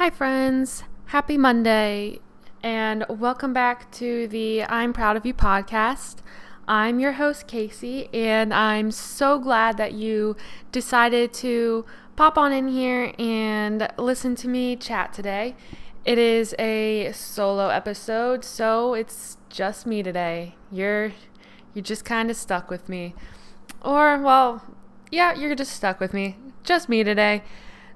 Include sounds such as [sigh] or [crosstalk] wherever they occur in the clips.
Hi, friends. Happy Monday, and welcome back to the I'm Proud of You podcast. I'm your host, Kasey, and I'm so glad that you decided to pop on in here and listen to me chat today. It is a solo episode, so it's just me today. You're you're just kind of stuck with me. Or well, yeah, you're just stuck with me. Just me today.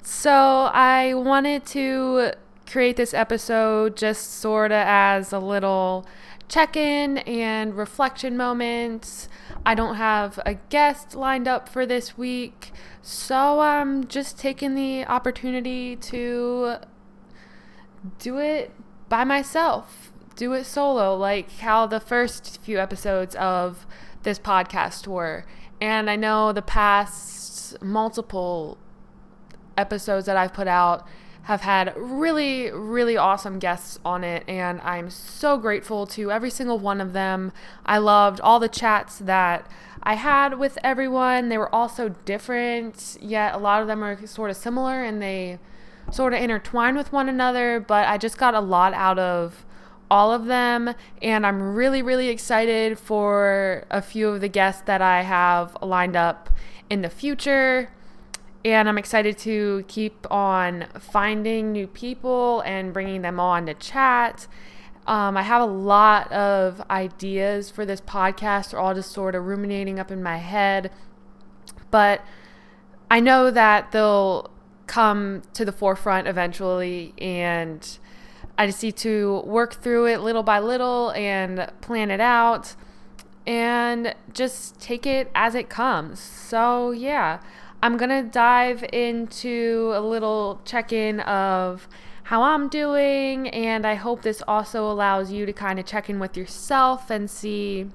So I wanted to create this episode just sort of as a little check in and reflection moments. I don't have a guest lined up for this week, so I'm just taking the opportunity to do it by myself, do it solo, like how the first few episodes of this podcast were. And I know the past multiple episodes that I've put out have had really, really awesome guests on it, and I'm so grateful to every single one of them. I loved all the chats that I had with everyone. They were all so different, yet a lot of them are sort of similar and they sort of intertwine with one another, but I just got a lot out of all of them, and I'm really, really excited for a few of the guests that I have lined up in the future and I'm excited to keep on finding new people and bringing them on to chat. Um, I have a lot of ideas for this podcast, they're all just sort of ruminating up in my head, but I know that they'll come to the forefront eventually, and I just need to work through it little by little and plan it out and just take it as it comes. So, yeah. I'm going to dive into a little check in of how I'm doing, and I hope this also allows you to kind of check in with yourself and see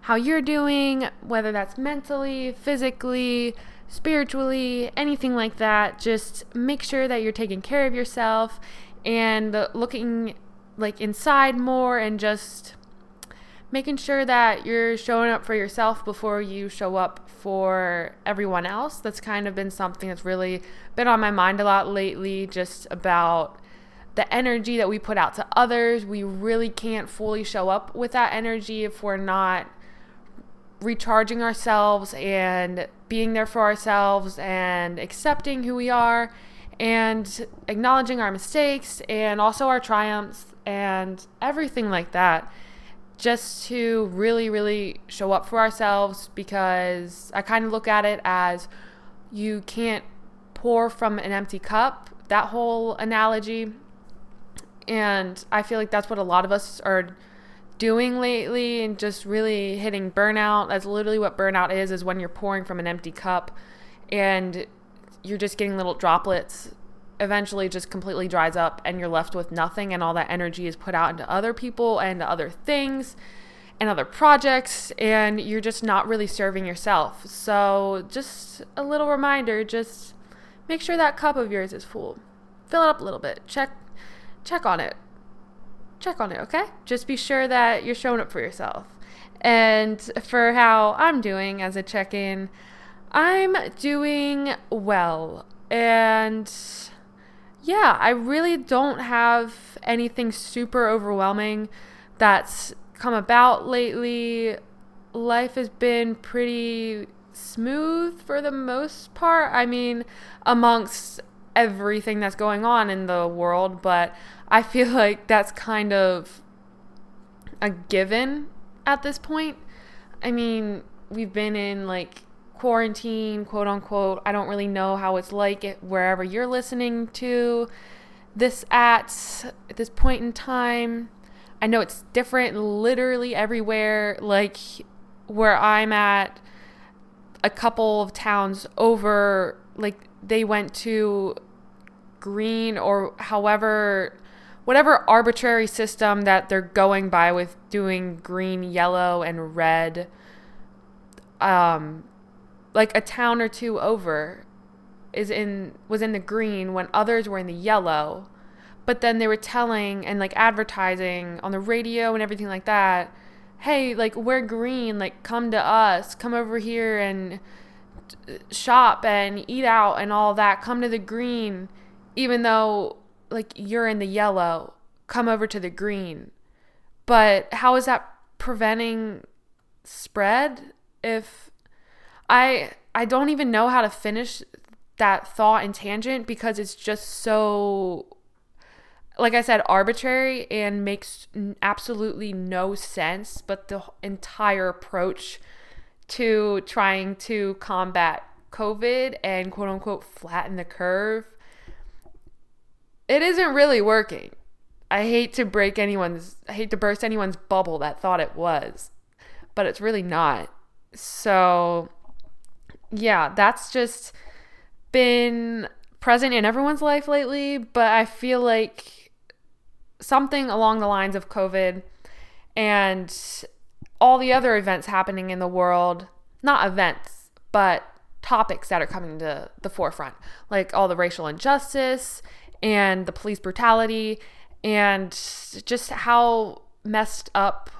how you're doing, whether that's mentally, physically, spiritually, anything like that. Just make sure that you're taking care of yourself and looking like inside more and just making sure that you're showing up for yourself before you show up for everyone else. That's kind of been something that's really been on my mind a lot lately, just about the energy that we put out to others. We really can't fully show up with that energy if we're not recharging ourselves and being there for ourselves and accepting who we are and acknowledging our mistakes and also our triumphs and everything like that just to really, really show up for ourselves because I kind of look at it as you can't pour from an empty cup, that whole analogy. And I feel like that's what a lot of us are doing lately and just really hitting burnout. That's literally what burnout is is when you're pouring from an empty cup and you're just getting little droplets eventually just completely dries up and you're left with nothing and all that energy is put out into other people and other things and other projects and you're just not really serving yourself. So, just a little reminder, just make sure that cup of yours is full. Fill it up a little bit. Check check on it. Check on it, okay? Just be sure that you're showing up for yourself. And for how I'm doing as a check-in, I'm doing well. And yeah, I really don't have anything super overwhelming that's come about lately. Life has been pretty smooth for the most part. I mean, amongst everything that's going on in the world, but I feel [laughs] like that's kind of a given at this point. I mean, we've been in like quarantine, quote unquote. I don't really know how it's like it, wherever you're listening to this at at this point in time. I know it's different literally everywhere. Like where I'm at, a couple of towns over, like they went to green or however whatever arbitrary system that they're going by with doing green, yellow, and red. Um, like a town or two over is in was in the green when others were in the yellow but then they were telling and like advertising on the radio and everything like that hey like we're green like come to us come over here and uh, shop and eat out and all that come to the green even though like you're in the yellow, come over to the green. But how is that preventing spread if I I don't even know how to finish that thought and tangent because it's just so like I said arbitrary and makes absolutely no sense but the entire approach to trying to combat covid and quote unquote flatten the curve it isn't really working. I hate to break anyone's I hate to burst anyone's bubble that thought it was but it's really not. So yeah, that's just been present in everyone's life lately, but I feel like something along the lines of COVID and all the other events happening in the world, not events, but topics that are coming to the forefront, like all the racial injustice and the police brutality and just how messed up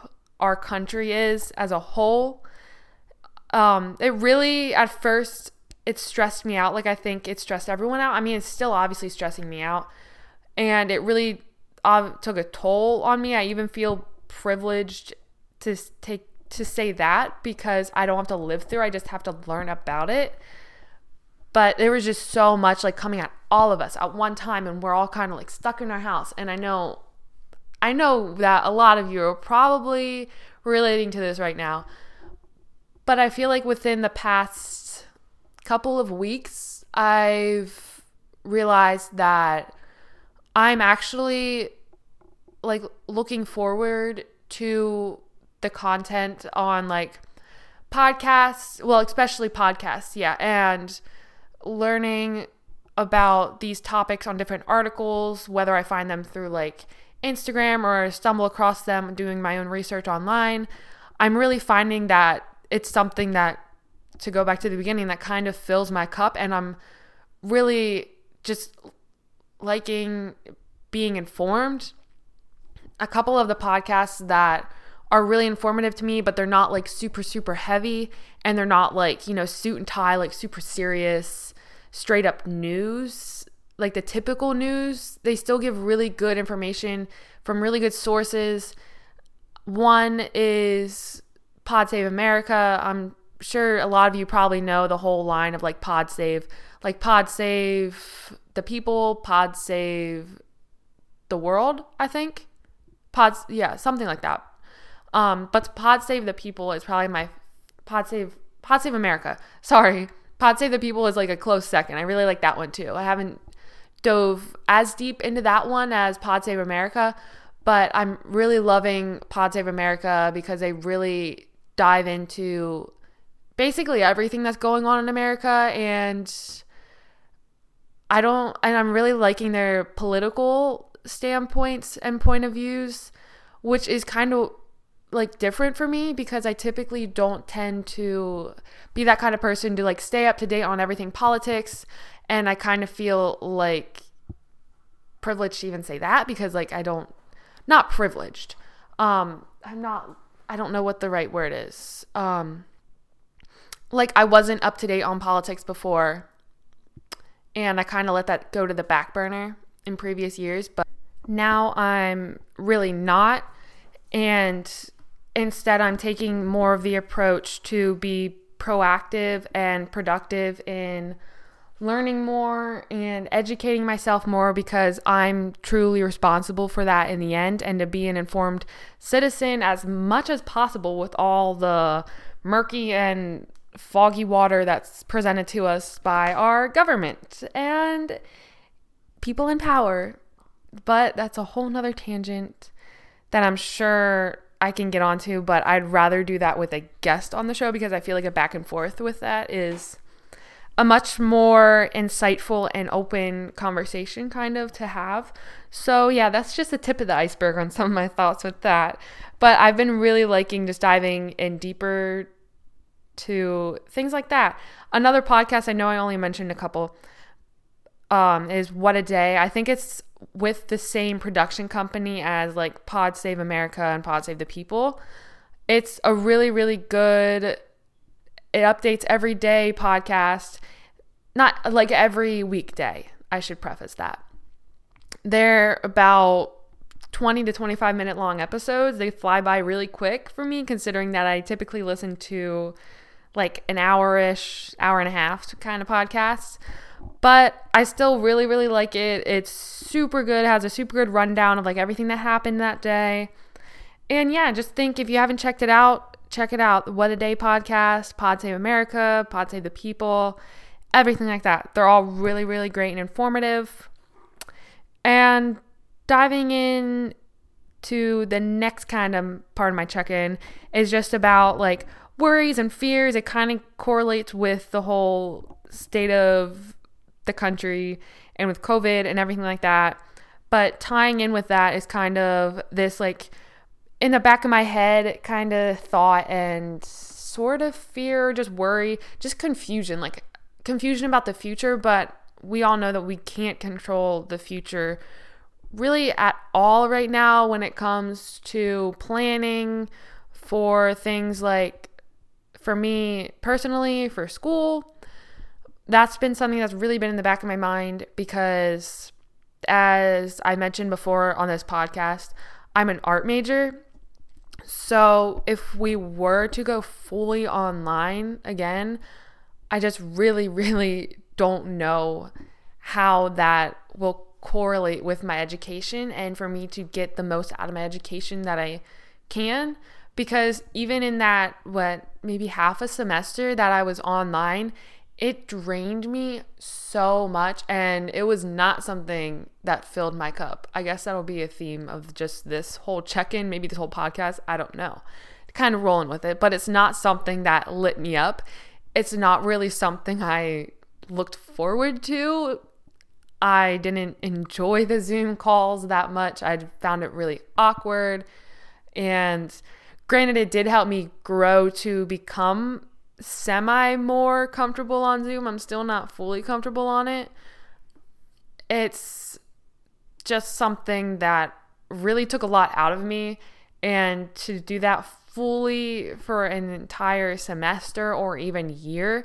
our country is as a whole um, it really at first it stressed me out. Like I think it stressed everyone out. I mean, it's still obviously stressing me out, and it really uh, took a toll on me. I even feel privileged to take to say that because I don't have to live through. I just have to learn about it. But there was just so much like coming at all of us at one time, and we're all kind of like stuck in our house. And I know, I know that a lot of you are probably relating to this right now but I feel like within the past couple of weeks, I've realized that I'm actually like looking forward to the content on like podcasts, well, especially podcasts, yeah, and learning about these topics on different articles, whether I find them through like Instagram or stumble across them doing my own research online. I'm really finding that it's something that to go back to the beginning that kind of fills my cup and I'm really just liking being informed. A couple of the podcasts that are really informative to me, but they're not like super, super heavy and they're not like, you know, suit and tie, like super serious, straight up news, like the typical news. They still give really good information from really good sources. One is Pod Save America. I'm sure a lot of you probably know the whole line of like Pod Save, like Pod Save the people, Pod Save the world, I think. Pods, yeah, something like that. Um, but Pod Save the People is probably my Pod Save Pod Save America. Sorry, Pod Save the People is like a close second. I really like that one too. I haven't dove as deep into that one as Pod Save America, but I'm really loving Pod Save America because they really dive into basically everything that's going on in America and I don't and I'm really liking their political standpoints and point of views which is kind of like different for me because I typically don't tend to be that kind of person to like stay up to date on everything politics and I kind of feel like privileged to even say that because like I don't not privileged. Um I'm not I don't know what the right word is. Um, like I wasn't up to date on politics before, and I kind of let that go to the back burner in previous years, but now I'm really not. And instead, I'm taking more of the approach to be proactive and productive in learning more and educating myself more because I'm truly responsible for that in the end and to be an informed citizen as much as possible with all the murky and foggy water that's presented to us by our government and people in power. But that's a whole nother tangent that I'm sure I can get onto, but I'd rather do that with a guest on the show because I feel like a back and forth with that is a much more insightful and open conversation kind of to have. So, yeah, that's just the tip of the iceberg on some of my thoughts with that. But I've been really liking just diving in deeper to things like that. Another podcast I know I only mentioned a couple um, is What a Day. I think it's with the same production company as like Pod Save America and Pod Save the People. It's a really, really good it updates every day podcast, not like every weekday. I should preface that. they're about 20 to 25 minute long episodes. They fly by really quick for me, considering that I typically listen to like an hour ish, hour and a half kind of podcasts. But I still really, really like it. It's super good. It has a super good rundown of like everything that happened that day. And yeah, just think if you haven't checked it out, check it out. What a Day podcast, Pod Save America, Pod Save the People, everything like that. They're all really, really great and informative. And diving in to the next kind of part of my check in is just about like worries and fears. It kind of correlates with the whole state of the country and with COVID and everything like that. But tying in with that is kind of this like in the back of my head kind of thought and sort of fear, just worry, just confusion, like confusion about the future. But we all know that we can't control the future really at all right now when it comes to planning for things like for me personally for school that's been something that's really been in the back of my mind because as I mentioned before on this podcast I'm an art major so if we were to go fully online again I just really really don't know how that will correlate with my education and for me to get the most out of my education that I can because even in that what maybe half a semester that I was online it drained me so much and it was not something that filled my cup. I guess that'll be a theme of just this whole check-in, maybe this whole podcast, I don't know. Kind of rolling with it, but it's not something that lit me up. It's not really something I looked forward to I didn't enjoy the Zoom calls that much. I found it really awkward. And granted, it did help me grow to become semi more comfortable on Zoom. I'm still not fully comfortable on it. It's just something that really took a lot out of me. And to do that fully for an entire semester or even year,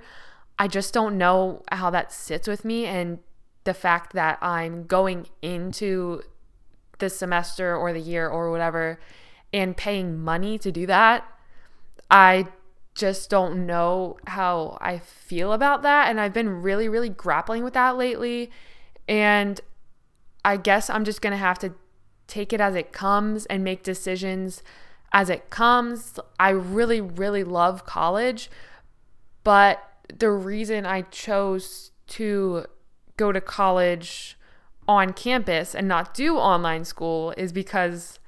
I just don't know how that sits with me. And the fact that I'm going into the semester or the year or whatever and paying money to do that, I just don't know how I feel about that. And I've been really, really grappling with that lately. And I guess I'm just going to have to take it as it comes and make decisions as it comes. I really, really love college, but the reason I chose to go to college on campus and not do online school is because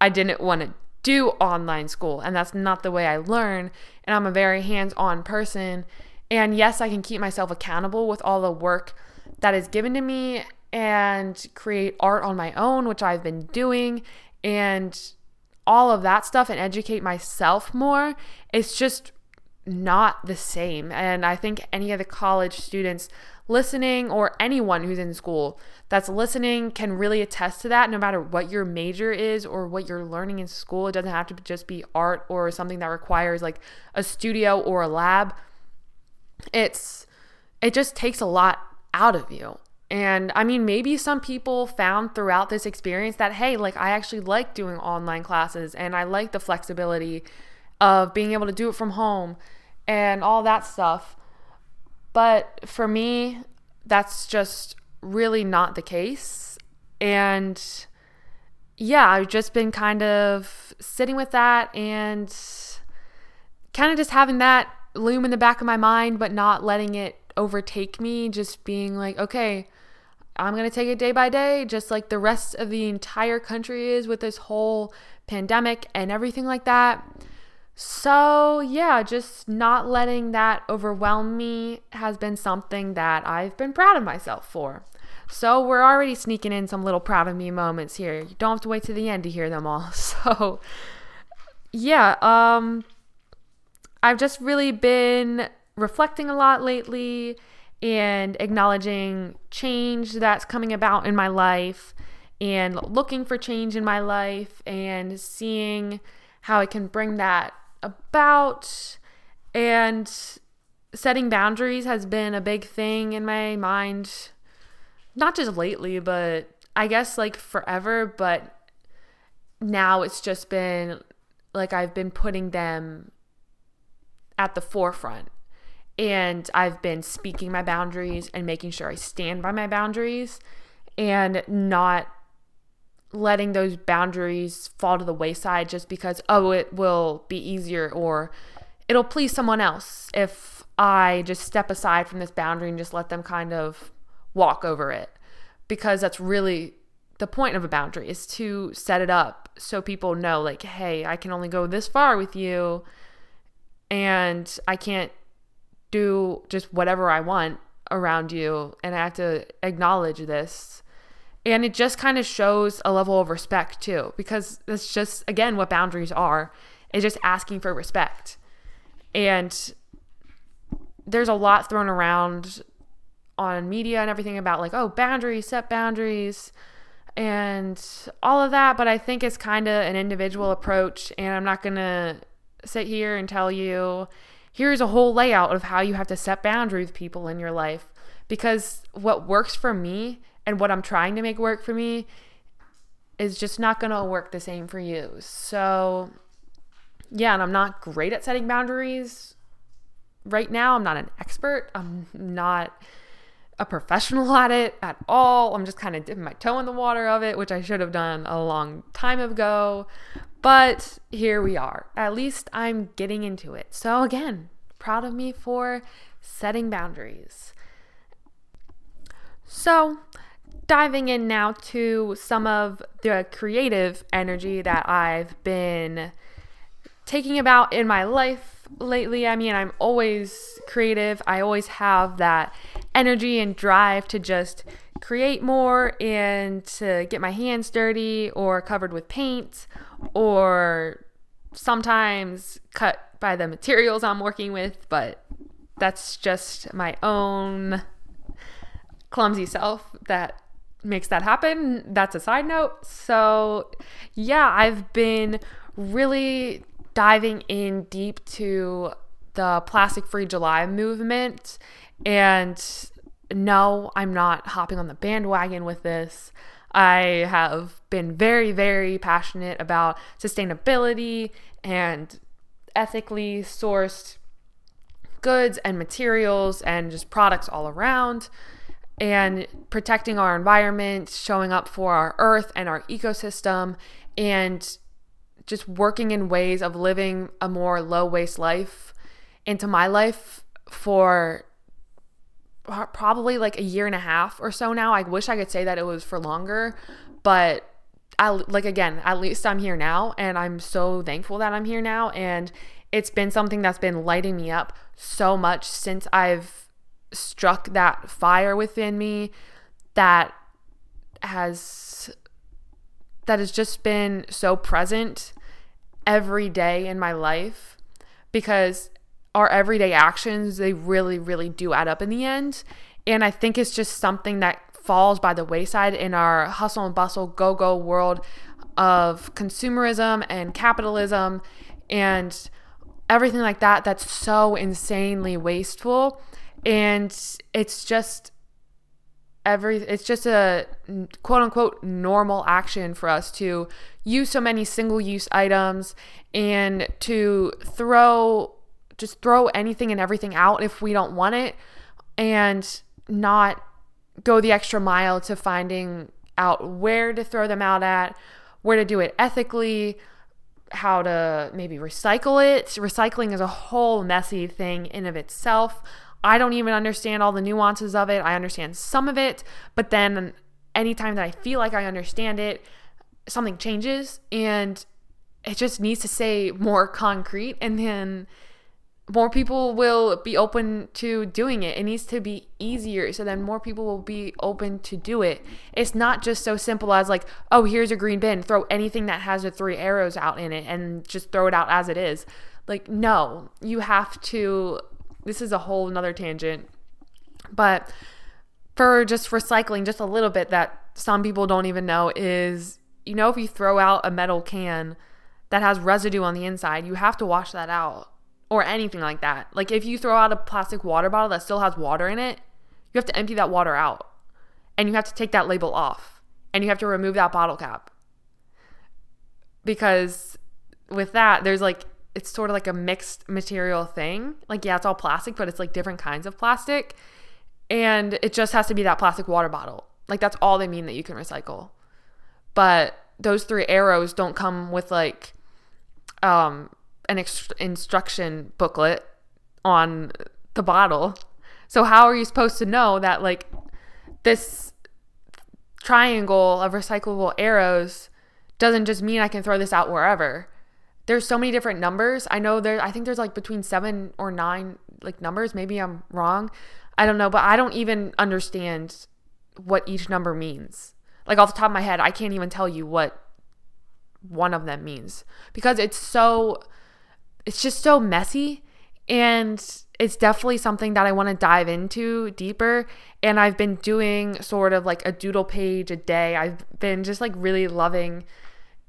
I didn't want to do online school. And that's not the way I learn. And I'm a very hands on person. And yes, I can keep myself accountable with all the work that is given to me and create art on my own, which I've been doing, and all of that stuff and educate myself more. It's just not the same. And I think any of the college students listening or anyone who's in school that's listening can really attest to that no matter what your major is or what you're learning in school. It doesn't have to just be art or something that requires like a studio or a lab. It's it just takes a lot out of you. And I mean, maybe some people found throughout this experience that, hey, like I actually like doing online classes and I like the flexibility of being able to do it from home and all that stuff. But for me, that's just really not the case. And yeah, I've just been kind of sitting with that and kind of just having that loom in the back of my mind, but not letting it overtake me. Just being like, okay, I'm going to take it day by day, just like the rest of the entire country is with this whole pandemic and everything like that. So, yeah, just not letting that overwhelm me has been something that I've been proud of myself for. So, we're already sneaking in some little proud of me moments here. You don't have to wait to the end to hear them all. [laughs] So, yeah, um I've just really been reflecting a lot lately and acknowledging change that's coming about in my life and looking for change in my life and seeing how I can bring that about. And setting boundaries has been a big thing in my mind, not just lately, but I guess like forever, but now it's just been like I've been putting them at the forefront. And I've been speaking my boundaries and making sure I stand by my boundaries and not letting those boundaries fall to the wayside just because, oh, it will be easier or it'll please someone else if I just step aside from this boundary and just let them kind of walk over it. Because that's really the point of a boundary is to set it up so people know, like, hey, I can only go this far with you and I can't do just whatever I want around you. And I have to acknowledge this and it just kind of shows a level of respect too, because that's just, again, what boundaries are is just asking for respect. And there's a lot thrown around on media and everything about like, oh, boundaries, set boundaries, and all of that. But I think it's kind of an individual approach. And I'm not going to sit here and tell you, here's a whole layout of how you have to set boundaries with people in your life. Because what works for me and what I'm trying to make work for me is just not going to work the same for you. So, yeah, and I'm not great at setting boundaries right now. I'm not an expert. I'm not a professional at it at all. I'm just kind of dipping my toe in the water of it, which I should have done a long time ago. But here we are. At least I'm getting into it. So, again, proud of me for setting boundaries. So, diving in now to some of the creative energy that I've been taking about in my life lately. I mean, I'm always creative, I always have that energy and drive to just create more and to get my hands dirty or covered with paint or sometimes cut by the materials I'm working with, but that's just my own clumsy self that makes that happen. That's a side note. So, yeah, I've been really diving in deep to the plastic free July movement. And no, I'm not hopping on the bandwagon with this. I have been very, very passionate about sustainability and ethically sourced goods and materials and just products all around and protecting our environment, showing up for our earth and our ecosystem, and just working in ways of living a more low waste life into my life for probably like a year and a half or so now. I wish I could say that it was for longer, but I like again, at least I'm here now and I'm so thankful that I'm here now and it's been something that's been lighting me up so much since I've struck that fire within me that has that has just been so present every day in my life because our everyday actions they really really do add up in the end. And i think it's just something that falls by the wayside in our hustle and bustle go go world of consumerism and capitalism and everything like that that's so insanely wasteful. And it's just every it's just a quote unquote normal action for us to use so many single use items and to throw just throw anything and everything out if we don't want it and not go the extra mile to finding out where to throw them out at, where to do it ethically, how to maybe recycle it. Recycling is a whole messy thing in of itself. I don't even understand all the nuances of it. I understand some of it, but then anytime that I feel like I understand it, something changes and it just needs to say more [laughs] concrete and then more people will be open to doing it. It needs to be easier so then more people will be open to do it. It's not just so simple as like, oh, here's a green bin, throw anything that has the three arrows out in it and just throw it out as it is. Like, no, you have to this is a whole another tangent. But for just recycling, just a little bit that some people don't even know is you know, if you throw out a metal can that has residue on the inside, you have to wash that out or anything like that. Like if you throw out a plastic water bottle that still has water in it, you have to empty that water out and you have to take that label off. and you have to remove that bottle cap. Because with that, there's like, it's sort of like a mixed material thing. Like, yeah, it's all plastic, but it's like different kinds of plastic. And it just has to be that plastic water bottle. Like, that's all they mean that you can recycle. But those three arrows don't come with like um, an ex- instruction booklet on the bottle. So, how are you supposed to know that like this triangle of recyclable arrows doesn't just mean I can throw this out wherever. There's so many different numbers. I know there I think there's like between 7 or 9 like numbers, maybe I'm wrong. I don't know, but I don't even understand what each number means. Like off the top of my head, I can't even tell you what one of them means because it's so it's just so messy and it's definitely something that I want to dive into deeper. And I've been doing sort of like a doodle page a day. I've been just like really loving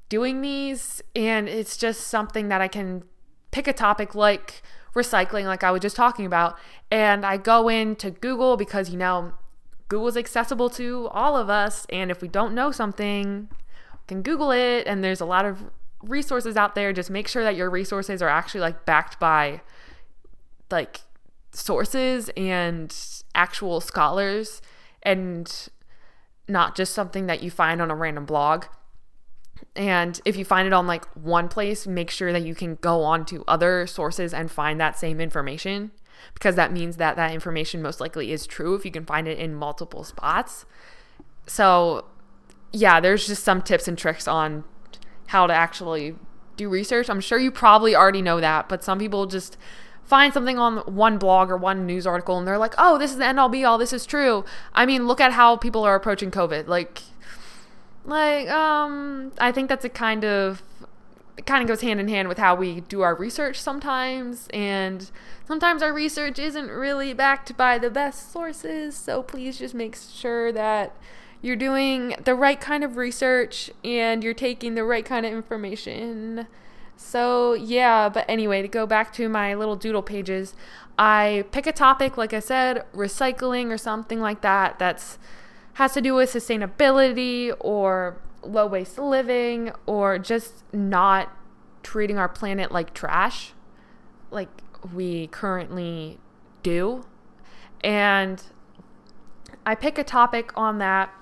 doing these. And it's just something that I can pick a topic like recycling, like I was just talking about. And I go into Google because, you know, Google's accessible to all of us. And if we don't know something, can Google it. And there's a lot of resources out there. Just make sure that your resources are actually like backed by like sources and actual scholars and not just something that you find on a random blog. And if you find it on like one place, make sure that you can go on to other sources and find that same information because that means that that information most likely is true if you can find it in multiple spots. So, yeah, there's just some tips and tricks on how to actually do research. I'm sure you probably already know that, but some people just find something on one blog or one news article and they're like, oh, this is the end all be all, this is true. I mean, look at how people are approaching COVID. Like, like, um, I think that's a kind of, it kind of goes hand in hand with how we do our research sometimes. And sometimes our research isn't really backed by the best sources. So please just make sure that you're doing the right kind of research and you're taking the right kind of information. So, yeah, but anyway, to go back to my little doodle pages, I pick a topic, like I said, recycling or something like that, that's has to do with sustainability or low waste living or just not treating our planet like trash like we currently do. And I pick a topic on that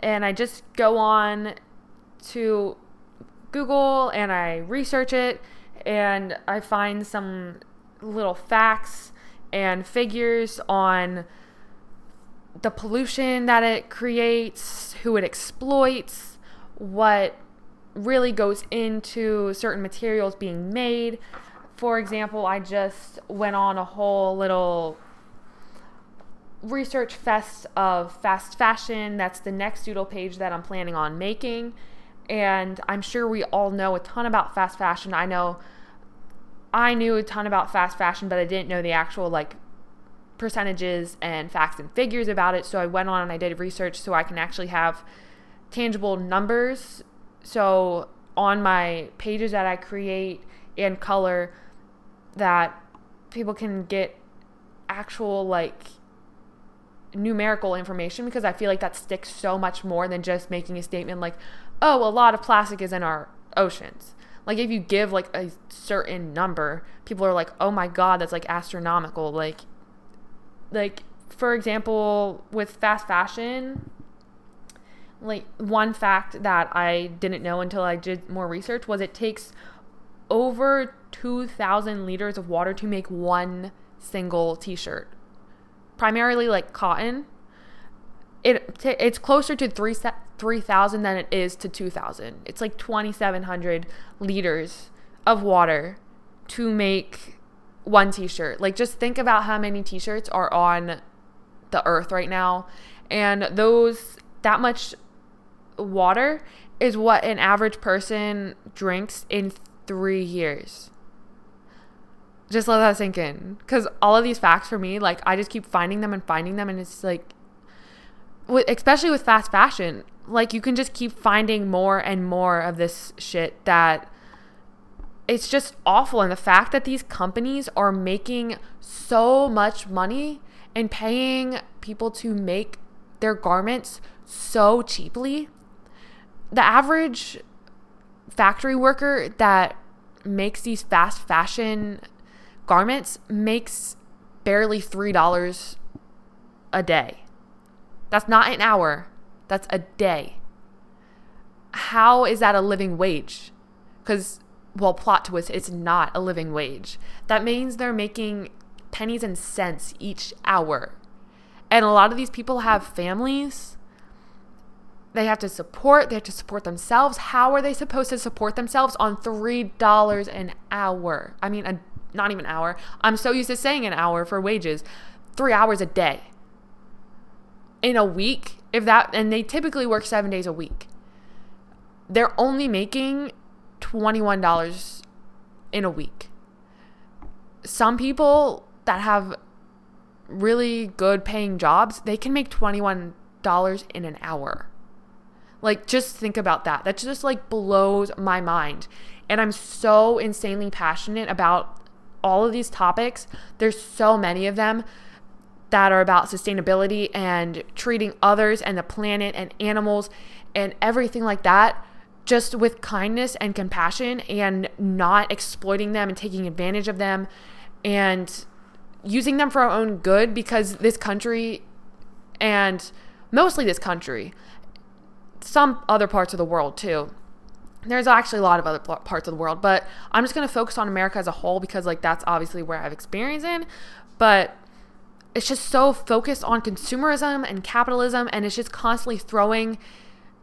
and I just go on to Google and I research it and I find some little facts and figures on the pollution that it creates, who it exploits, what really goes into certain materials being made. For example, I just went on a whole little research fest of fast fashion. That's the next doodle page that I'm planning on making. And I'm sure we all know a ton about fast fashion. I know I knew a ton about fast fashion, but I didn't know the actual like percentages and facts and figures about it. So I went on and I did research so I can actually have tangible numbers. So on my pages that I create and color that people can get actual like numerical information because I feel like that sticks so much more than just making a statement like, oh, a lot of plastic is in our oceans. Like if you give like a certain number, people are like, "Oh my god, that's like astronomical." Like like for example, with fast fashion, like one fact that I didn't know until I did more research was it takes over 2000 liters of water to make one single t-shirt. Primarily like cotton. It it's closer to 3 3,000 than it is to 2,000. It's like 2,700 liters of water to make one t shirt. Like, just think about how many t shirts are on the earth right now. And those, that much water is what an average person drinks in three years. Just let that sink in. Because all of these facts for me, like, I just keep finding them and finding them. And it's like, especially with fast fashion, like you can just keep finding more and more of this shit that it's just awful and the fact that these companies are making so much money and paying people to make their garments so cheaply the average factory worker that makes these fast fashion garments makes barely $3 a day. That's not an hour, that's a day. How is that a living wage? Because, well, plot twist, it's not a living wage. That means they're making pennies and cents each hour. And a lot of these people have families. They have to support, they have to support themselves. How are they supposed to support themselves on $3 an hour? I mean, a, not even hour. I'm so used to saying an hour for wages. Three hours a day. In a week, if that, and they typically work seven days a week. They're only making $21 in a week. Some people that have really good paying jobs, they can make $21 in an hour. Like, just think about that. That just like blows my mind. And I'm so insanely passionate about all of these topics. There's so many of them that are about sustainability and treating others and the planet and animals and everything like that just with kindness and compassion and not exploiting them and taking advantage of them and using them for our own good because this country and mostly this country, some other parts of the world too. There's actually a lot of other parts of the world, but I'm just going to focus on America as a whole because like that's obviously where I have experience in, but it's just so focused on consumerism and capitalism and it's just constantly throwing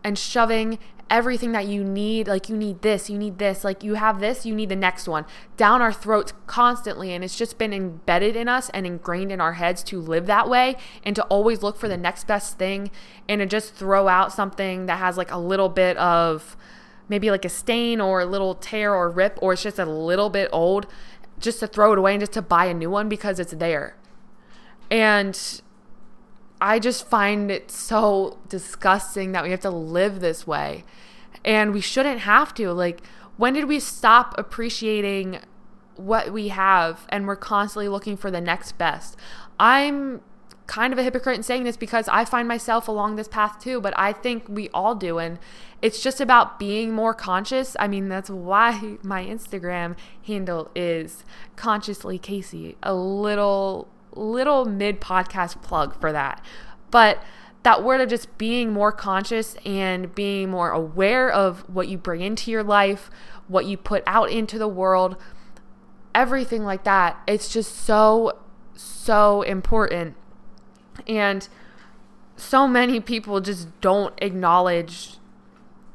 and shoving everything that you need like you need this you need this like you have this you need the next one down our throats constantly. And it's just been embedded in us and ingrained in our heads to live that way and to always look for the next best thing and to just throw out something that has like a little bit of maybe like a stain or a little tear or rip or it's just a little bit old just to throw it away and just to buy a new one because it's there and I just find it so disgusting that we have to live this way. And we shouldn't have to. Like, when did we stop appreciating what we have and we're constantly looking for the next best? I'm kind of a hypocrite in saying this because I find myself along this path too, but I think we all do. And it's just about being more conscious. I mean, that's why my Instagram handle is consciously Kasey, a little little mid podcast plug for that. But that word of just being more conscious and being more aware of what you bring into your life, what you put out into the world, everything like that. It's just so, so important. And so many people just don't acknowledge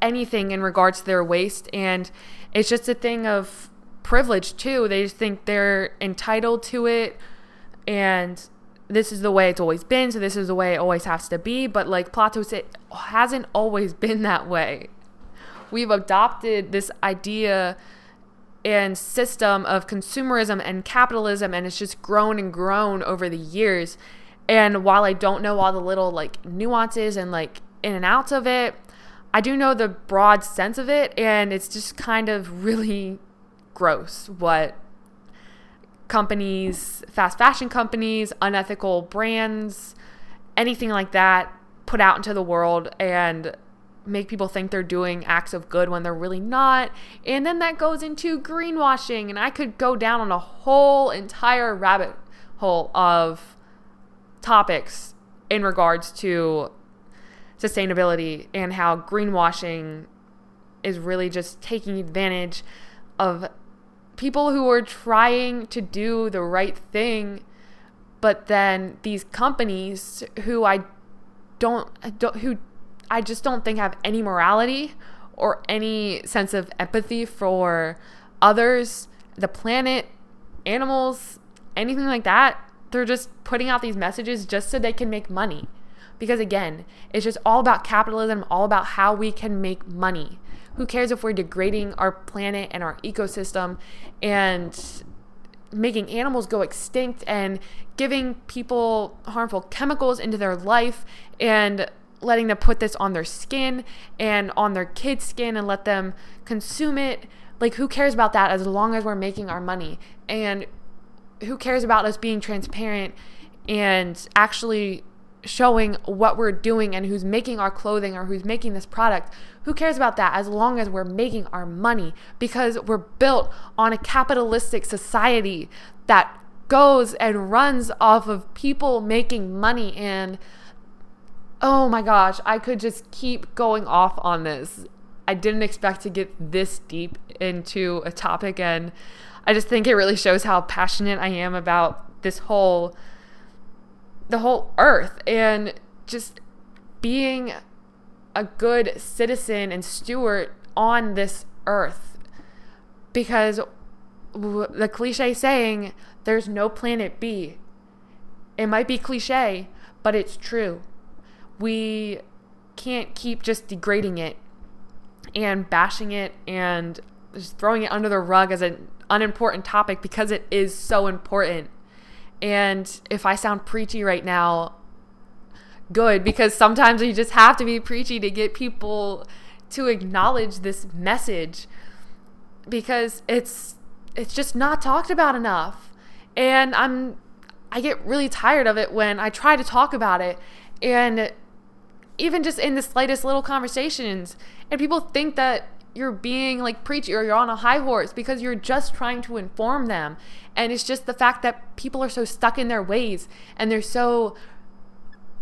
anything in regards to their waste. And it's just a thing of privilege, too. They just think they're entitled to it and this is the way it's always been, so this is the way it always has to be. But like Plato said, it hasn't always [laughs] been that way. We've adopted this idea and system of consumerism and capitalism, and it's just grown and grown over the years. And while I don't know all the little like nuances and like in and outs of it, I do know the broad sense of it, and it's just kind of really gross what companies, fast fashion companies, unethical brands, anything like that put out into the world and make people think they're doing acts of good when they're really not. And then that goes into greenwashing. And I could go down on a whole entire rabbit hole of topics in regards to sustainability and how greenwashing is really just taking advantage of people who are trying to do the right thing, but then these companies who I don't, don't who I just don't think have any morality or any sense of empathy for others, the planet, animals, anything like that. They're just putting out these messages just so they can make money. Because again, it's just all about capitalism, all about how we can make money. Who cares if we're degrading our planet and our ecosystem and making animals go extinct and giving people harmful chemicals into their life and letting them put this on their skin and on their kids' skin and let them consume it. Like, who cares about that as long as we're making our money? And who cares about us being transparent and actually showing what we're doing and who's making our clothing or who's making this product. Who cares about that as long as we're making our money because we're built on a capitalistic society that goes and runs off of people making money and oh my gosh, I could just keep going off on this. I didn't expect to get this deep into a topic and I just think it really shows how passionate I am about this whole the whole earth and just being a good citizen and steward on this earth. Because the cliche saying there's no planet B. It might be cliche but it's true. We can't keep just degrading it and bashing it and just throwing it under the rug as an unimportant topic because it is so important and if I sound preachy right now, good, because sometimes you just have to be preachy to get people to acknowledge this message because it's it's just not talked about enough. And I'm I get really tired of it when I try to talk about it and even just in the slightest little conversations and people think that you're being like preachy or you're on a high horse because you're just trying to inform them. And it's just the fact that people are so stuck in their ways and they're so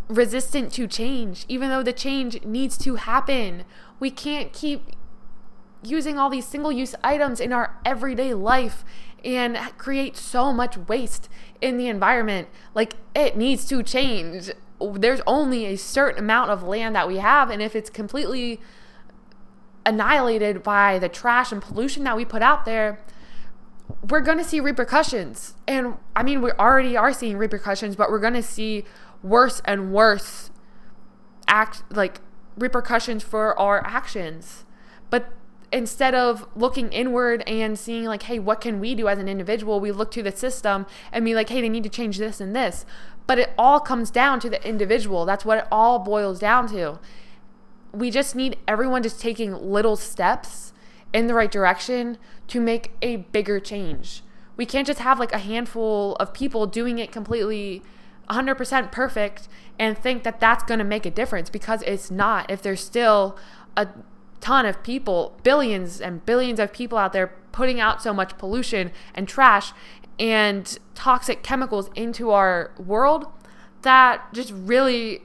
resistant to change, even though the change needs to happen. We can't keep using all these single use items in our everyday life and create so much waste in the environment. Like, it needs to change. There's only a certain amount of land that we have, and if it's completely annihilated by the trash and pollution that we put out there, we're going to see repercussions. And I mean, we already are seeing repercussions, but we're going to see worse and worse act like repercussions for our actions. But instead of looking inward and seeing like, hey, what can we do as an individual? We look to the system and be like, hey, they need to change this and this. But it all comes down to the individual. That's what it all boils down to we just need everyone just taking little steps in the right direction to make a bigger change. We can't just have like a handful of people doing it completely 100% perfect and think that that's going to make a difference because it's not. If there's still a ton of people, billions and billions of people out there putting out so much pollution and trash and toxic chemicals into our world, that just really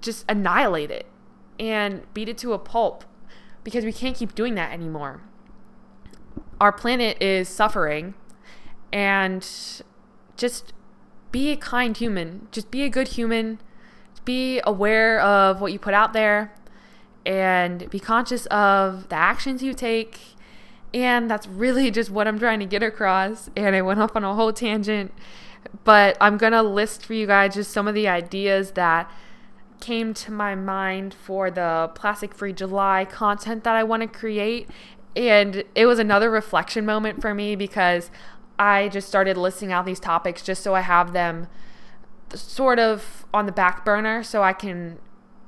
just annihilate it and beat it to a pulp because we can't keep doing that anymore. Our planet is suffering and just be a kind human. Just be a good human. Be aware of what you put out there and be conscious of the actions you take. And that's really [laughs] just what I'm trying to get across. And I went off on a whole tangent, but I'm going to list for you guys just some of the ideas that came to my mind for the Plastic Free July content that I want to create. And it was another reflection moment for me because I just started listing out these topics just so I have them sort of on the back burner so I can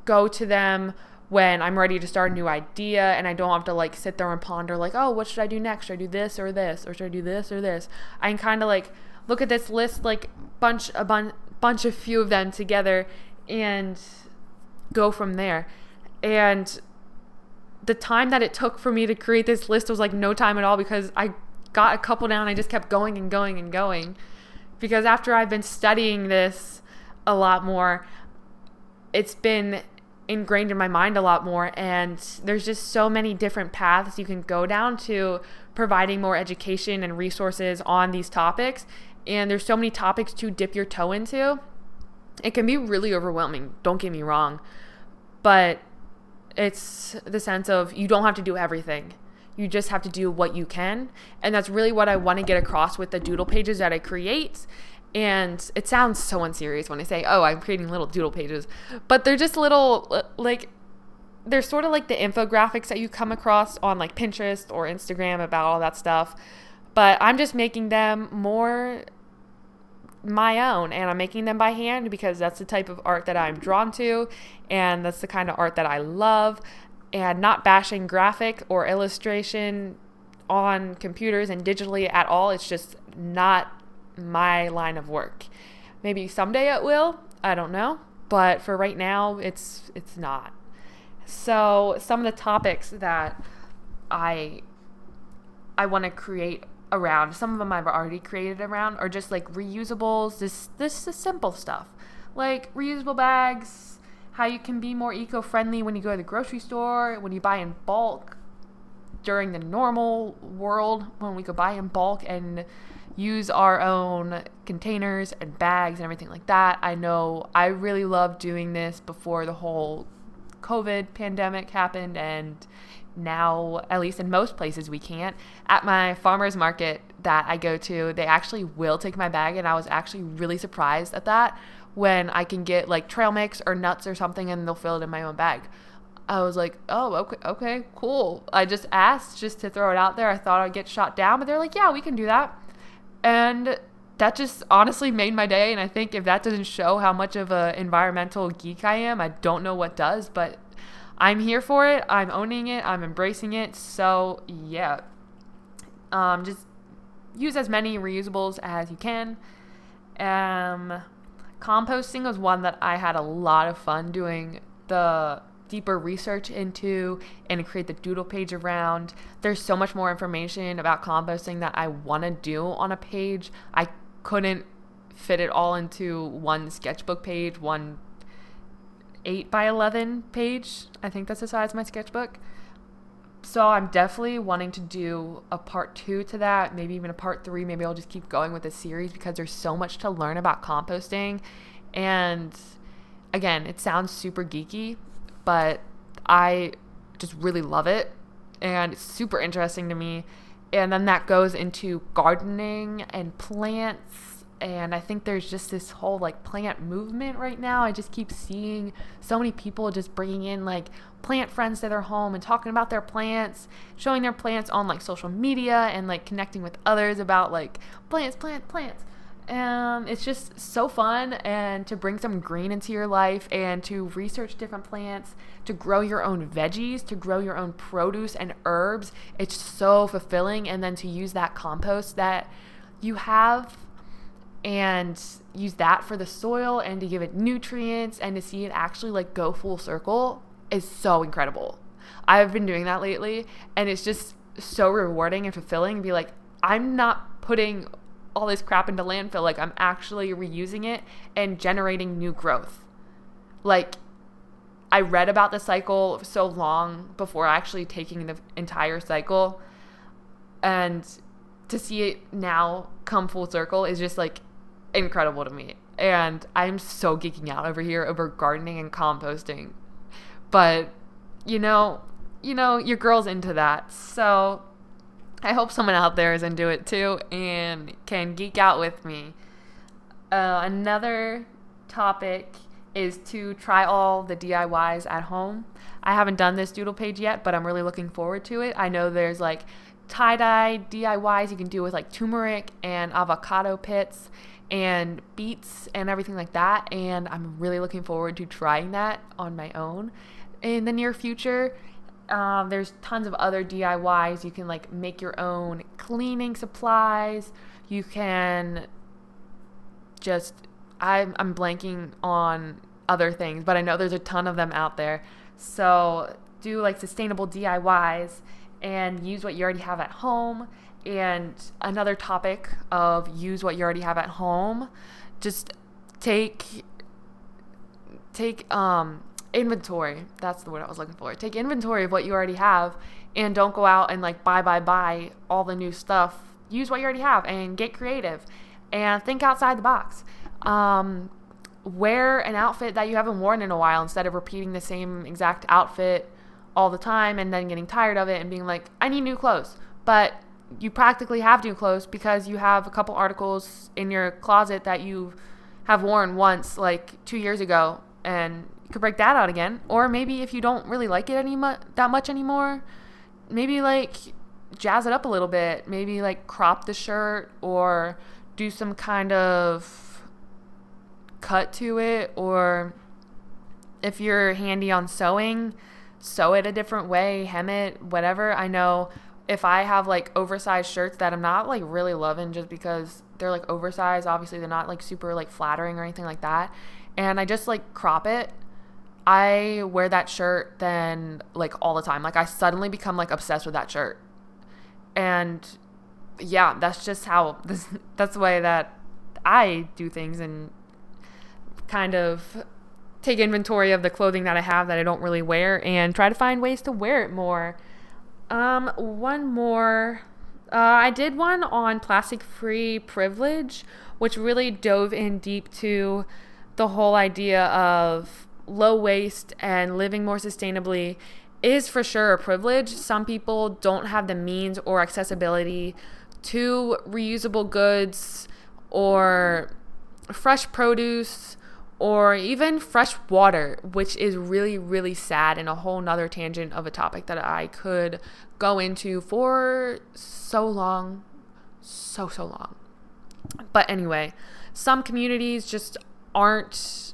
go to them when I'm ready to start a new idea and I don't have to like sit there and ponder like, oh, what should I do next? Should I do this or this or should I do this or this? I can kind of like look at this list like bunch a bun- bunch of few of them together and go from there. And the time that it took for me to create this list was like no time at all because I got a couple down. I just kept going and going and going. Because after I've been studying this a lot more, it's been ingrained in my mind a lot more. And there's just so many different paths you can go down to providing more education and resources on these topics. And there's so many topics to dip your toe into it can be really overwhelming, don't get me wrong. But it's the sense of you don't have to do everything. You just have to do what you can. And that's really what I want to get across with the doodle pages that I create. And it sounds so unserious when I say, oh, I'm creating little doodle pages. But they're just little, uh, like, they're sort of like the infographics that you come across on like Pinterest or Instagram about all that stuff. But I'm just making them more my own and I'm making them by hand because that's the type of art that I'm drawn to and that's the kind of art that I love and not bashing graphic or illustration on computers and digitally at all. It's just not my line of work. Maybe someday it will, I don't know, but for right now, it's it's not. So some of the topics that I I want to create around, some of them I've already created around, are just like reusables. This this is simple stuff like reusable bags, how you can be more eco-friendly when you go to the grocery store, when you buy in bulk during the normal world when we could buy in bulk and use our own containers and bags and everything like that. I know I really love doing this before the whole COVID pandemic happened, and now, at least in most places, we can't. At my farmer's market that I go to, they actually will take my bag, and I was actually really surprised at that when I can get like trail mix or nuts or something and they'll fill it in my own bag. I was like, oh, okay, okay, cool. I just asked just to throw it out there. I thought I'd get shot down, but they're like, yeah, we can do that. And that just honestly made my day. And I think if that doesn't show how much of an environmental geek I am, I don't know what does. But I'm here for it. I'm owning it. I'm embracing it. So yeah, um, just use as many reusables as you can. Um, composting was one that I had a lot of fun doing the deeper research into and create the doodle page around. There's so much more information about composting that I want to do on a page. I couldn't fit it all into one sketchbook page, one 8 by 11 page. I think that's the size of my sketchbook. So I'm definitely wanting to do a part two to that, maybe even a part three. Maybe I'll just keep going with the series because there's so much to learn about composting. And again, it sounds super geeky, but I just really love it. And it's super interesting to me. And then that goes into gardening and plants and I think there's just this whole like plant movement right now. I just keep seeing so many people just bringing in like plant friends to their home and talking about their plants, showing their plants on like social media and like connecting with others about like plants, plants, plants. Um, it's just so fun and to bring some green into your life and to research different plants, to grow your own veggies, to grow your own produce and herbs. It's so fulfilling. And then to use that compost that you have and use that for the soil and to give it nutrients and to see it actually like go full circle is so incredible. I've been doing that lately and it's just so rewarding and fulfilling to be like I'm not putting all this crap into landfill like I'm actually reusing it and generating new growth. Like I read about the cycle so long before actually taking the entire cycle and to see it now come full circle is just like incredible to me. And I'm so geeking out over here over gardening and composting. But, you know, you know, your girl's into that. So I hope someone out there is into it too and can geek out with me. Uh, another topic is to try all the DIYs at home. I haven't done this doodle page yet, but I'm really looking forward to it. I know there's like tie dye DIYs you can do with like turmeric and avocado pits and beets and everything like that. And I'm really looking forward to trying that on my own in the near future. Um, there's tons of other DIYs. You can like make your own cleaning supplies. You can just, I'm, I'm blanking on other things, but I know there's a ton of them out there. So do like sustainable DIYs and use what you already have at home and another topic of use what you already have at home just take take um inventory. That's the word i was looking for. Take inventory of what you already have and don't go out and like buy buy buy all the new stuff. Use what you already have and get creative and think outside the box. Um, wear an outfit that you haven't worn in a while instead of repeating the same exact outfit all the time and then getting tired of it and being like i need new clothes. But you practically have new clothes because you have a couple articles in your closet that you have worn once like two years ago and you could break that out again or maybe if you don't really like it any mu- that much anymore maybe like jazz it up a little bit maybe like crop the shirt or do some kind of cut to it or if you're handy on sewing sew it a different way hem it whatever i know if I have like oversized shirts that I'm not like really loving just because they're like oversized, obviously they're not like super like flattering or anything like that. and I just like crop it. I wear that shirt then like all the time. Like I suddenly become like obsessed with that shirt. And yeah, that's just how [laughs] this that's the way that I do things and kind of take inventory of the clothing that I have that I don't really wear and try to find ways to wear it more. Um, one more. Uh, I did one on plastic free privilege, which really dove in deep to the whole idea of low waste and living more sustainably is for sure a privilege. Some people don't have the means or accessibility to reusable goods or fresh produce or even fresh water, which is really, really sad and a whole nother tangent of a topic that I could go into for so long, so, so long. But anyway, some communities just aren't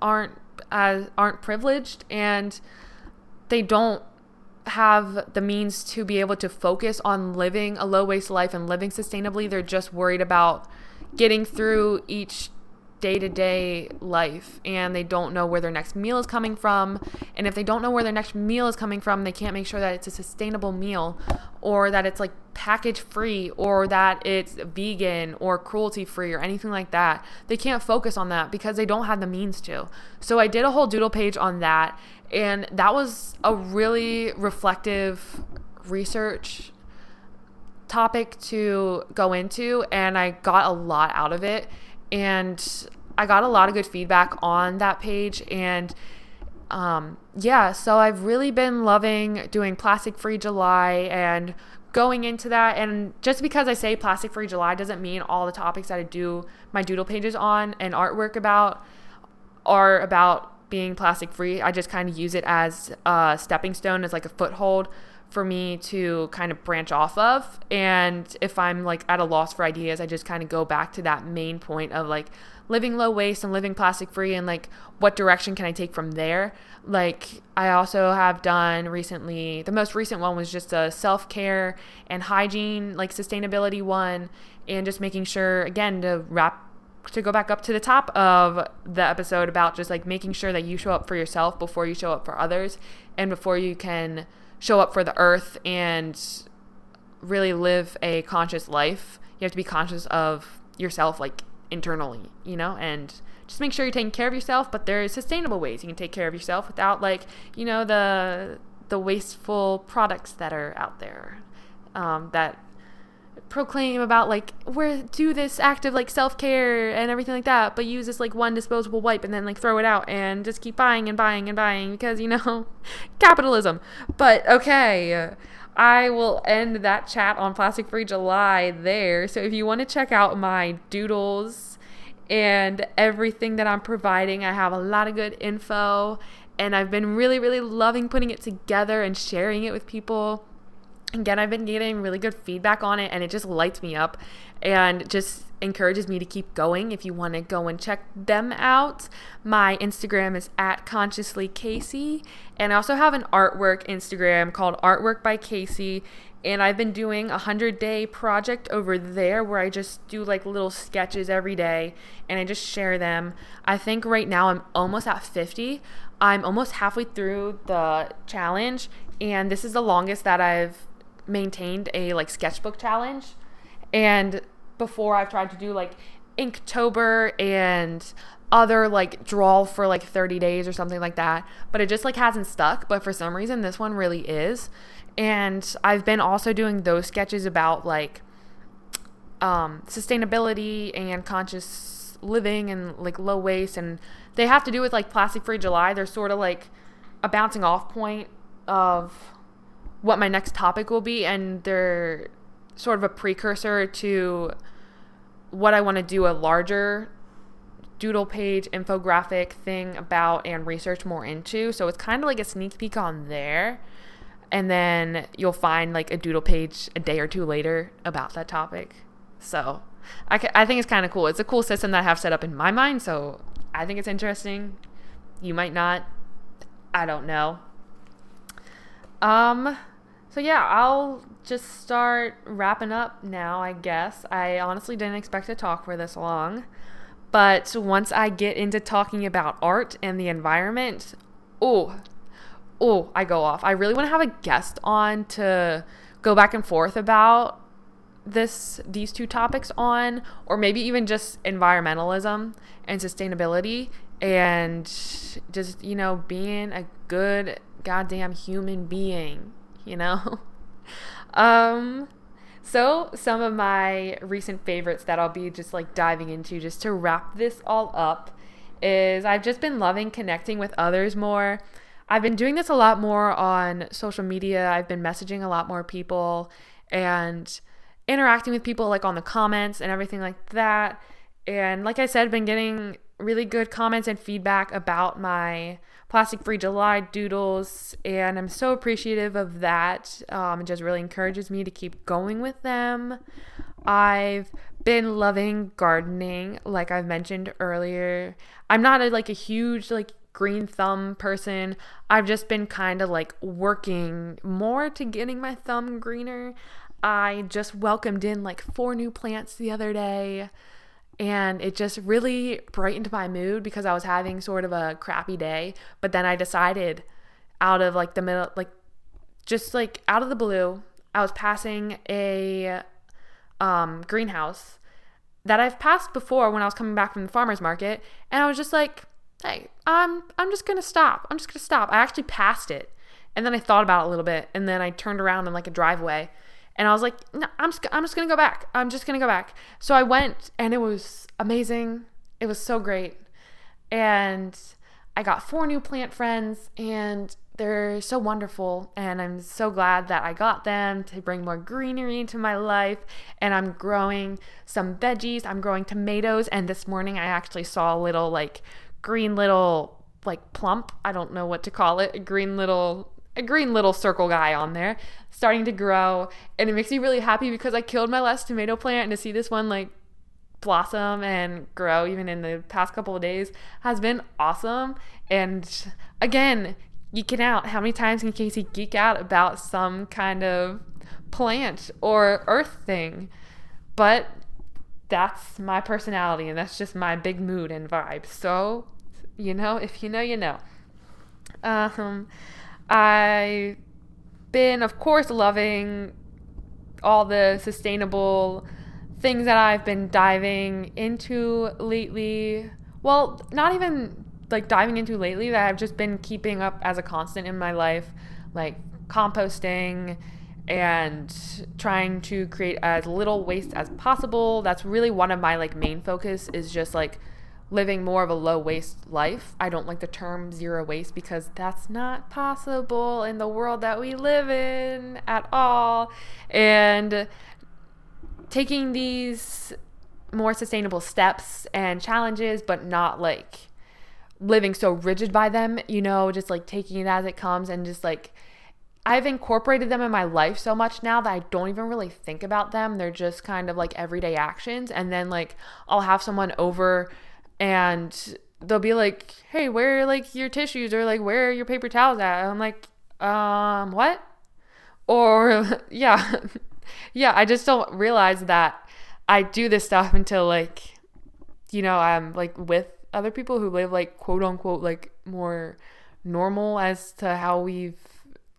aren't as aren't privileged and they don't have the means to be able to focus on living a low waste life and living sustainably. They're just worried about getting through each day to day life and they don't know where their next meal is coming from. And if they don't know where their next meal is coming from, they can't make sure that it's a sustainable meal or that it's like package free or that it's vegan or cruelty free or anything like that. They can't focus on that because they don't have the means to. So I did a whole doodle page on that. And that was a really reflective research topic to go into. And I got a lot out of it and I got a lot of good feedback on that page and um, yeah, so I've really been loving doing Plastic Free July and going into that. And just because I say Plastic Free July doesn't mean all the topics that I do my doodle pages on and artwork about are about being plastic free. I just kind of use it as a stepping stone, as like a foothold for me to kind of branch off of. And if I'm like at a loss for ideas, I just kind of go back to that main point of like living low waste and living plastic free and like what direction can I take from there. Like I also have done recently, the most recent one was just a self care and hygiene, like sustainability one, and just making sure, again, to wrap to go back up to the top of the episode about just like making sure that you show up for yourself before you show up for others and before you can show up for the earth and really live a conscious life, you have to be conscious of yourself, like internally, you know, and just make sure you're taking care of yourself. But there are sustainable ways you can take care of yourself without, like, you know, the the wasteful products that are out there um, that proclaim about like we're do this act of like self-care and everything like that but use this like one disposable wipe and then like throw it out and just keep buying and buying and buying because you know [laughs] capitalism but okay I will end that chat on Plastic Free July there. So if you want to check out my doodles and everything that I'm providing, I have a lot of good info and I've been really, really loving putting it together and sharing it with people again i've been getting really good feedback on it and it just lights me up and just encourages me to keep going. If you want to go and check them out my instagram is at consciously Kasey. And i also have an artwork instagram called artwork by Kasey. And i've been doing a 100 day project over there where i just do like little sketches every day and i just share them. I think right now i'm almost at 50 i'm almost halfway through the challenge and this is the longest that i've maintained a like sketchbook challenge. And before I've tried to do like Inktober and other like draw for like 30 days or something like that. But it just like hasn't stuck. But for some reason this one really is. And I've been also doing those sketches about like um, sustainability and conscious living and like low waste. And they have to do with like plastic free July. They're sort of like a bouncing off point of what my next topic will be, and they're sort of a precursor to what I want to do a larger doodle page infographic thing about and research more into. So it's kind of like a sneak peek on there. And then you'll find like a doodle page a day or two later about that topic. So I, I think it's kind of cool. It's a cool system that I have set up in my mind. So I think it's interesting. You might not. I don't know. Um, so yeah, I'll just start wrapping up now, I guess. I honestly didn't expect to talk for this long, But once I get into talking about art and the environment, oh, oh, I go off. I really want to have a guest on to go back and forth about this these two topics on or maybe even just environmentalism and sustainability and just you know being a good goddamn human being you know [laughs] um so some of my recent favorites that I'll be just like diving into just to wrap this all up is I've just been loving connecting with others more. I've been doing this a lot more on social media. I've been messaging a lot more people and interacting with people like on the comments and everything like that. And like I said, been getting really good comments and feedback about my plastic free July doodles, and I'm so appreciative of that. Um, it just really encourages me to keep going with them. I've been loving gardening, like I've mentioned earlier. I'm not a, like a huge like green thumb person. I've just been kind of like working more to getting my thumb greener. I just welcomed in like four new plants the other day and it just really brightened my mood because I was having sort of a crappy day. But then I decided out of like the middle, like just like out of the blue, I was passing a um, greenhouse that I've passed before when I was coming back from the farmer's market. And I was just like, hey, I'm, I'm just going to stop. I'm just going to stop. I actually passed it. And then I thought about it a little bit. And then I turned around in like a driveway and I was like, no, I'm just, I'm just gonna go back. I'm just gonna go back. So I went, and it was amazing. It was so great, and I got four new plant friends, and they're so wonderful. And I'm so glad that I got them to bring more greenery into my life. And I'm growing some veggies. I'm growing tomatoes, and this morning I actually saw a little like green little like plump. I don't know what to call it. A green little a green little circle guy on there starting to grow. And it makes me really happy because I killed my last tomato plant and to see this one like blossom and grow even in the past couple of days has been awesome. And again geeking out. How many times can Kasey geek out about some kind of plant or earth thing? But that's my personality and that's just my big mood and vibe. So you know if you know you know. Um I've been, of course, loving all the sustainable things that I've been diving into lately. Well, not even like diving into lately, that I've just been keeping up as a constant in my life, like composting and trying to create as little waste as possible. That's really one of my like main focus is just like living more of a low waste life. I don't like the term zero waste because that's not possible in the world that we live in at all. And taking these more sustainable steps and challenges, but not like living so rigid by them, you know, just like taking it as it comes and just like I've incorporated them in my life so much now that I don't even really think about them. They're just kind of like everyday actions. And then like I'll have someone over and they'll be like, "Hey, where are like your tissues or like where are your paper towels at?" I'm like, "Um, what?" Or [laughs] yeah. [laughs] yeah, I just don't realize that I do this stuff until like you know, I'm like with other people who live like quote unquote like more normal as to how we've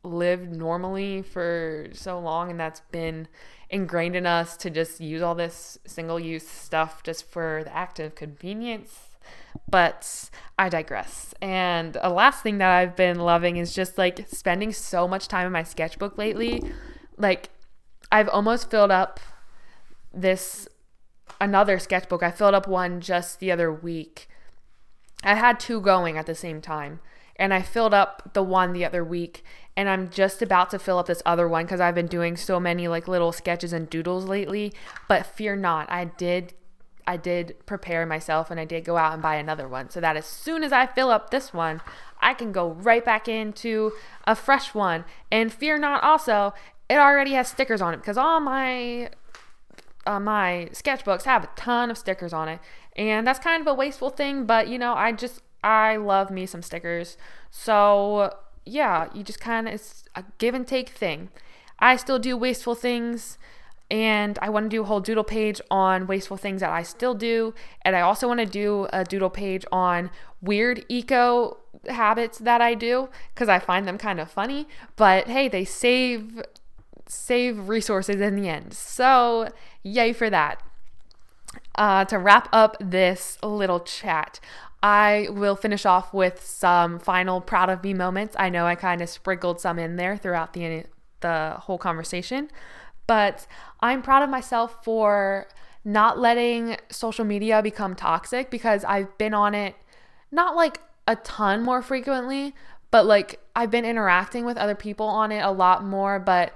lived normally for so long and that's been ingrained in us to just use all this single use stuff just for the act of convenience. But I digress. And a last thing that I've been loving is just like spending so much time in my sketchbook lately. Like, I've almost filled up this another sketchbook. I filled up one just the other week. I had two going at the same time and I filled up the one the other week and I'm just about to fill up this other one because I've been doing so many like little sketches and doodles lately. But fear not, I did I did prepare myself and I did go out and buy another one so that as soon as I fill up this one, I can go right back into a fresh one. And fear not also, it already has stickers on it because all my uh, my sketchbooks have a ton of stickers on it. And that's kind of a wasteful thing, but you know, I just I love me some stickers. So yeah, you just kind of, it's a give and take thing. I still do wasteful things and I want to do a whole doodle page on wasteful things that I still do. And I also want to do a doodle page on weird eco habits that I do because I find them kind of funny. But hey, they save save resources in the end. So yay for that. Uh, to wrap up this little chat, I will finish off with some final proud of me moments. I know I kind of sprinkled some in there throughout the the whole conversation, but I'm proud of myself for not letting social media become toxic because I've been on it not like a ton more frequently, but like I've been interacting with other people on it a lot more, but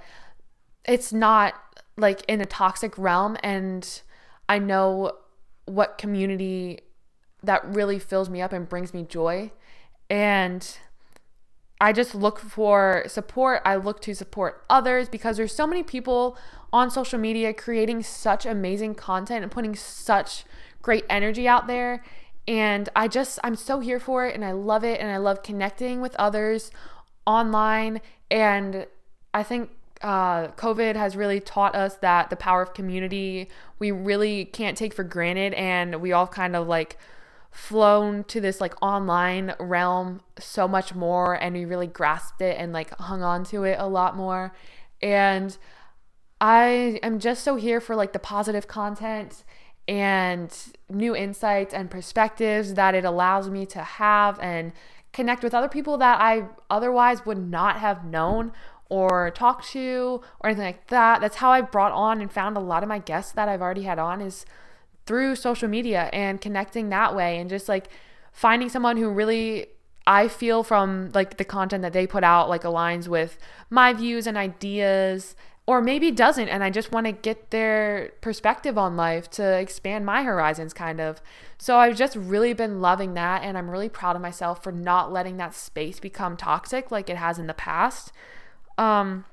it's not like in a toxic realm and I know what community that really fills me up and brings me joy. And I just look for support. I look to support others because there's so many people on social media creating such amazing content and putting such great energy out there. And I just, I'm so here for it and I love it. And I love connecting with others online. And I think uh, COVID has really taught us that the power of community we really can't take for granted. And we all kind of like, flown to this like online realm so much more and we really grasped it and like hung on to it a lot more. And i am just so here for like the positive content and new insights and perspectives that it allows me to have and connect with other people that i otherwise would not have known or talked to or anything like that. That's how i brought on and found a lot of my guests that i've already had on is through social media and connecting that way and just like finding someone who really I feel from like the content that they put out like aligns with my views and ideas or maybe doesn't and I just want to get their perspective on life to expand my horizons kind of. So I've just really been loving that and I'm really proud of myself for not letting that space become toxic like it has in the past. Um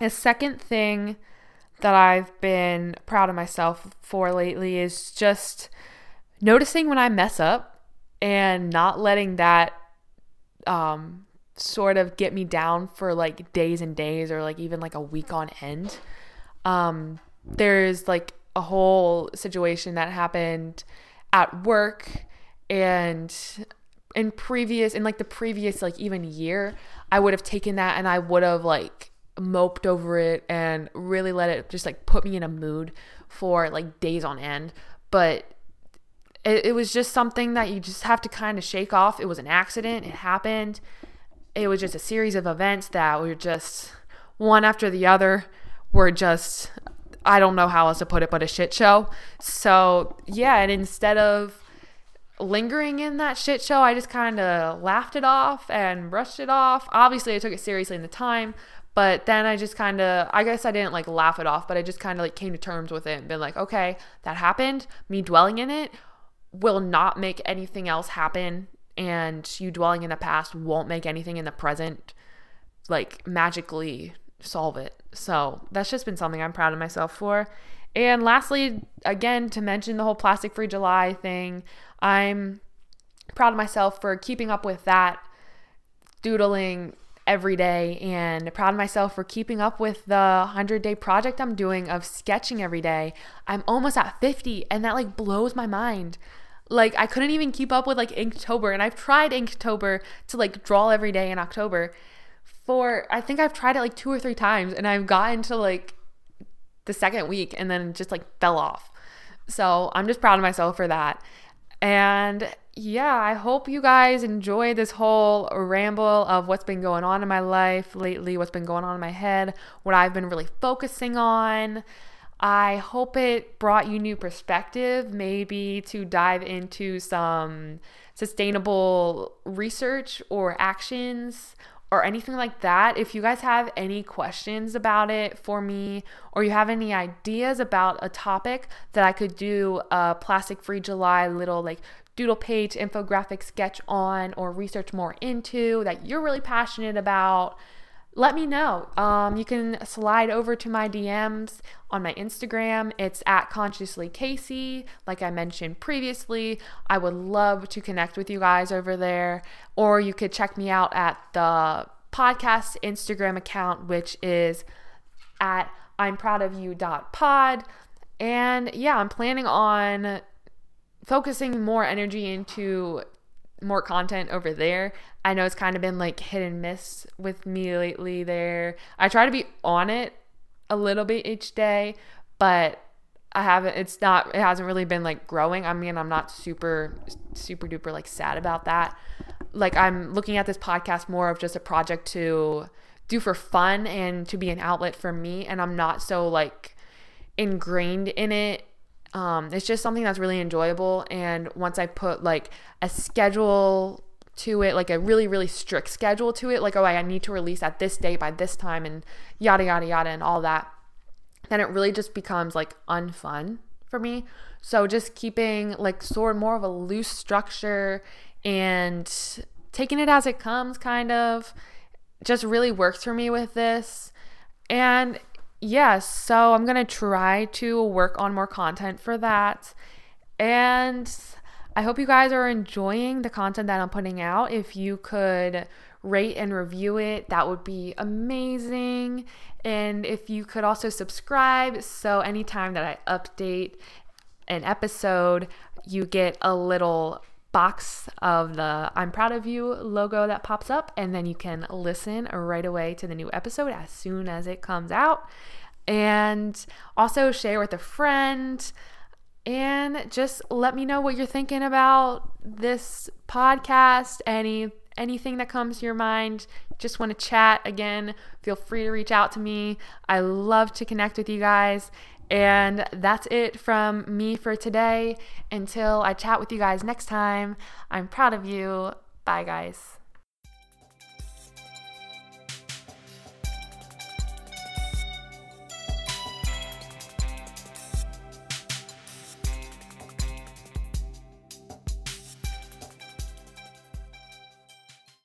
a second thing that I've been proud of myself for lately is just noticing when I mess up and not letting that um, sort of get me down for like days and days or like even like a week on end. Um, there's like a whole situation that happened at work and in previous in like the previous like even year I would have taken that and I would have like moped over it and really let it just like put me in a mood for like days on end. But it, it was just something that you just have to kind of shake off. It was an accident, it happened. It was just a series of events that were just one after the other were just I don't know how else to put it, but a shit show. So, yeah, and instead of lingering in that shit show, I just kind of laughed it off and brushed it off. Obviously, I took it seriously in the time, but then I just kind of, I guess I didn't like laugh it off, but I just kind of like came to terms with it and been like, okay, that happened. Me dwelling in it will not make anything else happen. And you dwelling in the past won't make anything in the present like magically solve it. So that's just been something I'm proud of myself for. And lastly, again, to mention the whole plastic free July thing, I'm proud of myself for keeping up with that, doodling every day and proud of myself for keeping up with the 100 day project I'm doing of sketching every day. I'm almost at 50 and that like blows my mind. Like I couldn't even keep up with like Inktober and I've tried Inktober to like draw every day in October for I think I've tried it like two or three times and I've gotten to like the second week and then just like fell off. So I'm just proud of myself for that. And yeah, I hope you guys enjoy this whole ramble of what's been going on in my life lately, what's been going on in my head, what I've been really focusing on. I hope it brought you new perspective, maybe to dive into some sustainable research or actions or anything like that. If you guys have any questions about it for me, or you have any ideas about a topic that I could do a plastic free July little like doodle page infographic sketch on or research more into that you're really passionate about, let me know. Um, you can slide over to my DMs on my Instagram. It's at consciously Kasey. Like I mentioned previously, I would love to connect with you guys over there. Or you could check me out at the podcast Instagram account, which is at I'm proud of you pod. And yeah, I'm planning on focusing more energy into more content over there. I know it's kind of been like hit and miss with me lately there. I try to be on it a little bit each day, but I haven't it's not it hasn't really been like growing. I mean, I'm not super super duper like sad about that. Like I'm looking at this podcast more of just a project to do for fun and to be an outlet for me and I'm not so like ingrained in it. Um it's just something that's really enjoyable and once I put like a schedule to it, like a really, really strict schedule to it, like, oh, I need to release at this date by this time and yada, yada, yada, and all that then it really just becomes like unfun for me. So just keeping like sort more of a loose structure and taking it as it comes kind of just really works for me with this. And yes, yeah, so I'm going to try to work on more content for that. And I hope you guys are enjoying the content that I'm putting out. If you could rate and review it, that would be amazing. And if you could also subscribe, so anytime that I update an episode, you get a little box of the I'm proud of you logo that pops up, and then you can listen right away to the new episode as soon as it comes out. And also share with a friend and just let me know what you're thinking about this podcast, any anything that comes to your mind, just want to chat again, feel free to reach out to me. I love to connect with you guys. And that's it from me for today. Until I chat with you guys next time, I'm proud of you. Bye, guys.